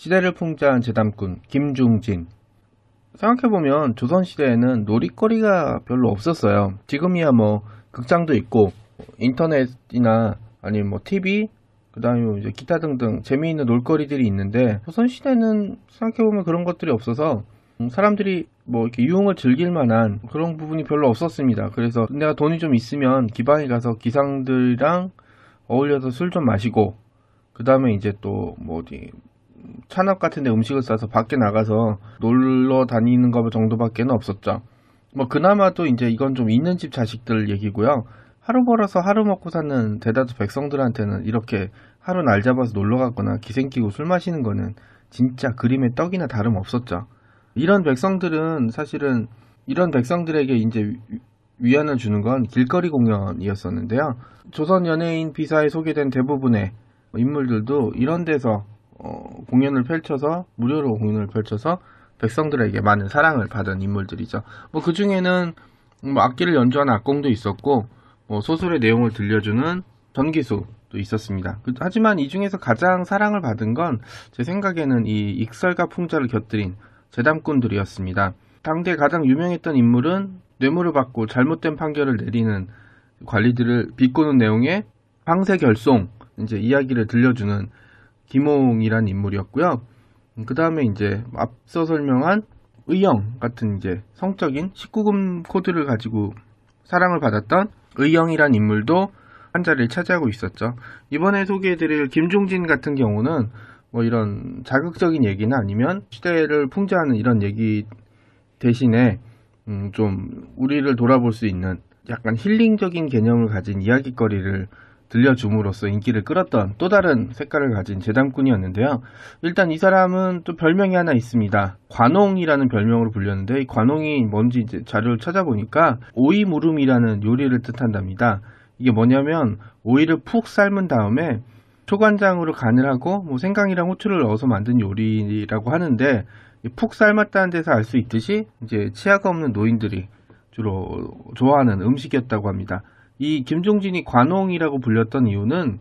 시대를 풍자한 재담꾼 김중진. 생각해보면 조선시대에는 놀이거리가 별로 없었어요. 지금이야 뭐 극장도 있고 인터넷이나 아니면 뭐 TV, 그 다음에 이제 기타 등등 재미있는 놀거리들이 있는데 조선시대는 생각해보면 그런 것들이 없어서 사람들이 뭐 이렇게 유흥을 즐길 만한 그런 부분이 별로 없었습니다. 그래서 내가 돈이 좀 있으면 기방에 가서 기상들이랑 어울려서 술 좀 마시고 그 다음에 이제 또 뭐 어디 찬업 같은 데 음식을 싸서 밖에 나가서 놀러 다니는 것 정도밖에 는 없었죠. 뭐 그나마도 이제 이건 좀 있는 집 자식들 얘기고요. 하루 벌어서 하루 먹고 사는 대다수 백성들한테는 이렇게 하루 날 잡아서 놀러 가거나 기생 끼고 술 마시는 거는 진짜 그림의 떡이나 다름 없었죠. 이런 백성들은 사실은 이런 백성들에게 이제 위- 위안을 주는 건 길거리 공연이었었는데요. 조선 연예인 비사에 소개된 대부분의 인물들도 이런 데서 어, 공연을 펼쳐서 무료로 공연을 펼쳐서 백성들에게 많은 사랑을 받은 인물들이죠. 뭐 그 중에는 뭐 악기를 연주하는 악공도 있었고 뭐 소설의 내용을 들려주는 전기수도 있었습니다. 그- 하지만 이 중에서 가장 사랑을 받은 건 제 생각에는 이 익설과 풍자를 곁들인 재담꾼들이었습니다. 당대 가장 유명했던 인물은 뇌물을 받고 잘못된 판결을 내리는 관리들을 비꼬는 내용의 황새결송 이제 이야기를 들려주는 김홍이란 인물이었고요. 그 다음에 이제 앞서 설명한 의영 같은 이제 성적인 19금 코드를 가지고 사랑을 받았던 의영이란 인물도 한 자리를 차지하고 있었죠. 이번에 소개해드릴 김종진 같은 경우는 뭐 이런 자극적인 얘기나 아니면 시대를 풍자하는 이런 얘기 대신에 음, 좀 우리를 돌아볼 수 있는 약간 힐링적인 개념을 가진 이야기거리를 들려줌으로써 인기를 끌었던 또 다른 색깔을 가진 재담꾼이었는데요. 일단 이 사람은 또 별명이 하나 있습니다. 관홍이라는 별명으로 불렸는데 이 관홍이 뭔지 이제 자료를 찾아보니까 오이무름이라는 요리를 뜻한답니다. 이게 뭐냐면 오이를 푹 삶은 다음에 초간장으로 간을 하고 뭐 생강이랑 후추를 넣어서 만든 요리라고 하는데 이푹 삶았다는 데서 알 수 있듯이 이제 치아가 없는 노인들이 주로 좋아하는 음식이었다고 합니다. 이 김종진이 관홍이라고 불렸던 이유는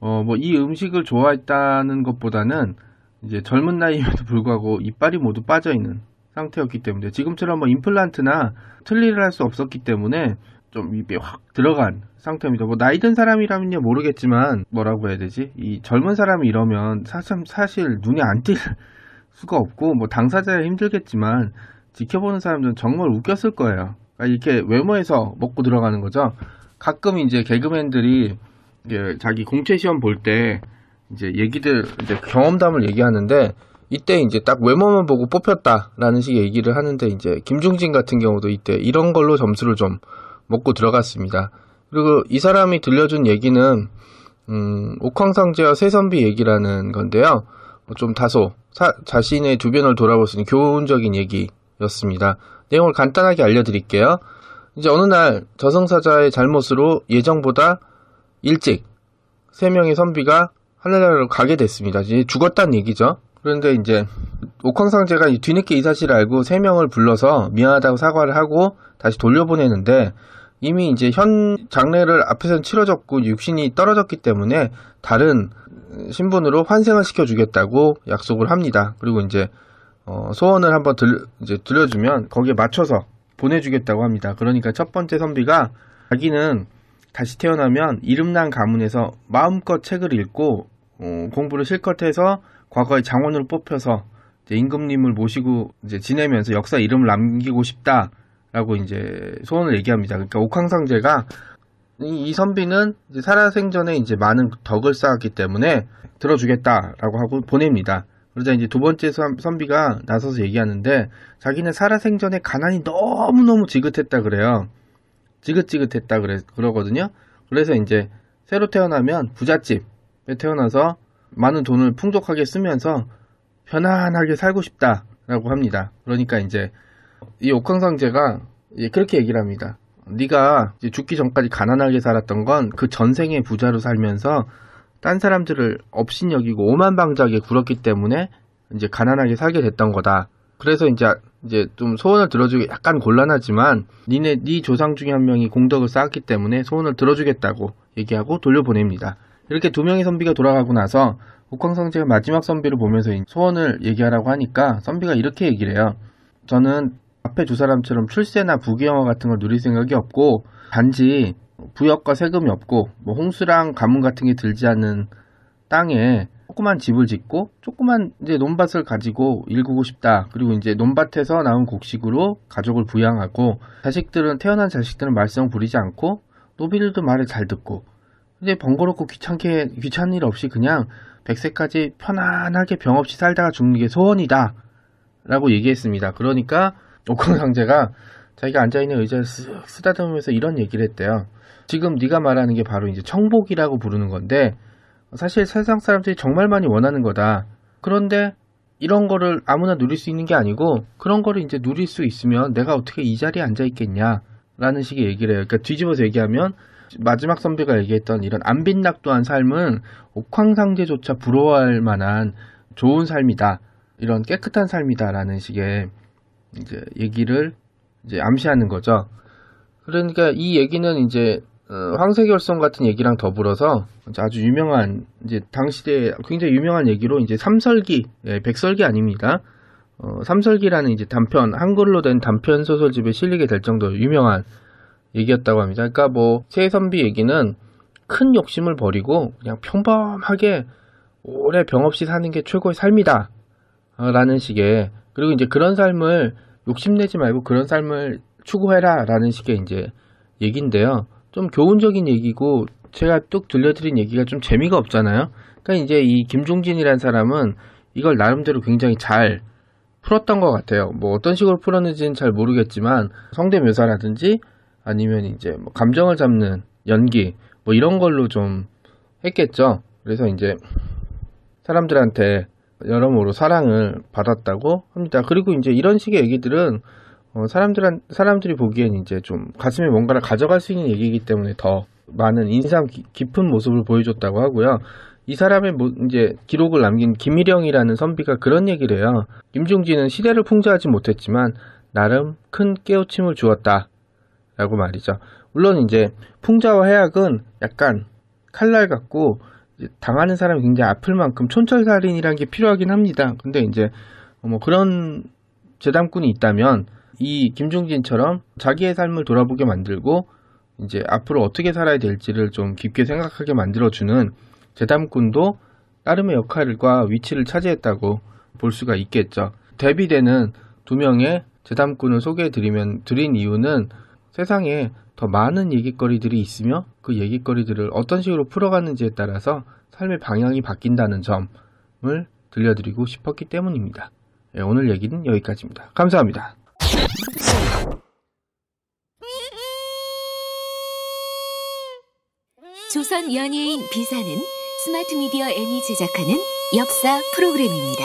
어 뭐 이 음식을 좋아했다는 것보다는 이제 젊은 나이임에도 불구하고 이빨이 모두 빠져 있는 상태였기 때문에 지금처럼 뭐 임플란트나 틀니를 할 수 없었기 때문에 좀 입에 확 들어간 상태입니다. 뭐 나이 든 사람이라면요 모르겠지만 뭐라고 해야 되지? 이 젊은 사람이 이러면 사실 사실 눈이 안띌 수가 없고 뭐 당사자야 힘들겠지만 지켜보는 사람들은 정말 웃겼을 거예요. 그러니까 이렇게 외모에서 먹고 들어가는 거죠. 가끔 이제 개그맨들이 이제 자기 공채 시험 볼 때 이제 얘기들 이제 경험담을 얘기하는데 이때 이제 딱 외모만 보고 뽑혔다라는 식의 얘기를 하는데 이제 김중진 같은 경우도 이때 이런 걸로 점수를 좀 먹고 들어갔습니다. 그리고 이 사람이 들려준 얘기는 음, 옥황상제와 세선비 얘기라는 건데요. 어, 좀 다소 사- 자신의 주변을 돌아볼 수 있는 교훈적인 얘기였습니다. 내용을 간단하게 알려드릴게요. 이제 어느 날 저승사자의 잘못으로 예정보다 일찍 세 명의 선비가 하늘나라로 가게 됐습니다. 이제 죽었다는 얘기죠. 그런데 이제 옥황상제가 이 뒤늦게 이 사실을 알고 세 명을 불러서 미안하다고 사과를 하고 다시 돌려보내는데 이미 이제 현 장례를 앞에서는 치러졌고 육신이 떨어졌기 때문에 다른 신분으로 환생을 시켜주겠다고 약속을 합니다. 그리고 이제 어, 소원을 한번 들, 이제 들려주면 거기에 맞춰서 보내주겠다고 합니다. 그러니까 첫 번째 선비가 자기는 다시 태어나면 이름난 가문에서 마음껏 책을 읽고 어, 공부를 실컷 해서 과거의 장원으로 뽑혀서 임금님을 모시고 이제 지내면서 역사 이름을 남기고 싶다라고 이제 소원을 얘기합니다. 그러니까 옥황상제가 이, 이 선비는 살아생전에 이제 많은 덕을 쌓았기 때문에 들어주겠다라고 하고 보냅니다. 그러자 이제 두 번째 선- 선비가 나서서 얘기하는데 자기는 살아생전에 가난이 너무너무 지긋했다 그래요. 지긋지긋했다 그래 그러거든요. 그래서 이제 새로 태어나면 부잣집에 태어나서 많은 돈을 풍족하게 쓰면서 편안하게 살고 싶다라고 합니다. 그러니까 이제 이 옥황상제가 그렇게 얘기를 합니다. 네가 죽기 전까지 가난하게 살았던 건 그 전생의 부자로 살면서 딴 사람들을 업신여기고 오만방자하게 굴었기 때문에 이제 가난하게 살게 됐던 거다. 그래서 이제 이제 좀 소원을 들어주기 약간 곤란하지만 니네 네 조상 중에 한 명이 공덕을 쌓았기 때문에 소원을 들어주겠다고 얘기하고 돌려보냅니다. 이렇게 두 명의 선비가 돌아가고 나서 옥황상제가 마지막 선비를 보면서 소원을 얘기하라고 하니까 선비가 이렇게 얘기를 해요. 저는 앞에 두 사람처럼 출세나 부귀영화 같은 걸 누릴 생각이 없고 단지 부역과 세금이 없고 뭐 홍수랑 가뭄 같은 게 들지 않는 땅에 조그만 집을 짓고 조그만 이제 논밭을 가지고 일구고 싶다. 그리고 이제 논밭에서 나온 곡식으로 가족을 부양하고 자식들은 태어난 자식들은 말썽 부리지 않고 노비들도 말을 잘 듣고 이제 번거롭고 귀찮게 귀찮은 일 없이 그냥 100세까지 편안하게 병 없이 살다가 죽는 게 소원이다. 라고 얘기했습니다. 그러니까 옥황상제가 자기가 앉아있는 의자를 쓱 쓰다듬으면서 이런 얘기를 했대요. 지금 네가 말하는 게 바로 이제 청복이라고 부르는 건데 사실 세상 사람들이 정말 많이 원하는 거다. 그런데 이런 거를 아무나 누릴 수 있는 게 아니고 그런 거를 이제 누릴 수 있으면 내가 어떻게 이 자리에 앉아 있겠냐 라는 식의 얘기를 해요. 그러니까 뒤집어서 얘기하면 마지막 선비가 얘기했던 이런 안빈낙도한 삶은 옥황상제조차 부러워할 만한 좋은 삶이다. 이런 깨끗한 삶이다라는 식의 이제 얘기를 이제 암시하는 거죠. 그러니까 이 얘기는 이제 어, 황새결손 같은 얘기랑 더불어서 아주 유명한 이제 당시에 굉장히 유명한 얘기로 이제 삼설기, 예, 백설기 아닙니다. 어, 삼설기라는 이제 단편 한글로 된 단편 소설집에 실리게 될 정도로 유명한 얘기였다고 합니다. 그러니까 뭐 세선비 얘기는 큰 욕심을 버리고 그냥 평범하게 오래 병 없이 사는 게 최고의 삶이다. 어, 라는 식의 그리고 이제 그런 삶을 욕심내지 말고 그런 삶을 추구해라 라는 식의 이제 얘기인데요. 좀 교훈적인 얘기고 제가 뚝 들려드린 얘기가 좀 재미가 없잖아요. 그러니까 이제 이 김종진이라는 사람은 이걸 나름대로 굉장히 잘 풀었던 것 같아요. 뭐 어떤 식으로 풀었는지는 잘 모르겠지만 성대 묘사라든지 아니면 이제 뭐 감정을 잡는 연기 뭐 이런 걸로 좀 했겠죠. 그래서 이제 사람들한테 여러모로 사랑을 받았다고 합니다. 그리고 이제 이런 식의 얘기들은 어, 사람들한 사람들이 보기엔 이제 좀 가슴에 뭔가를 가져갈 수 있는 얘기이기 때문에 더 많은 인상 깊은 모습을 보여줬다고 하고요. 이 사람의 뭐 이제 기록을 남긴 김일영이라는 선비가 그런 얘기를 해요. 김중진은 시대를 풍자하지 못했지만 나름 큰 깨우침을 주었다. 라고 말이죠. 물론 이제 풍자와 해악은 약간 칼날 같고 당하는 사람이 굉장히 아플 만큼 촌철살인이라는 게 필요하긴 합니다. 근데 이제 뭐 그런 재담꾼이 있다면 이 김종진처럼 자기의 삶을 돌아보게 만들고 이제 앞으로 어떻게 살아야 될지를 좀 깊게 생각하게 만들어주는 재담꾼도 나름의 역할과 위치를 차지했다고 볼 수가 있겠죠. 데뷔되는 두 명의 재담꾼을 소개해드리면 드린 이유는 세상에 더 많은 얘기거리들이 있으며 그 얘기거리들을 어떤 식으로 풀어가는지에 따라서 삶의 방향이 바뀐다는 점을 들려드리고 싶었기 때문입니다. 네, 오늘 얘기는 여기까지입니다. 감사합니다. 조선 연예인 비사는 스마트 미디어 N이 제작하는 역사 프로그램입니다.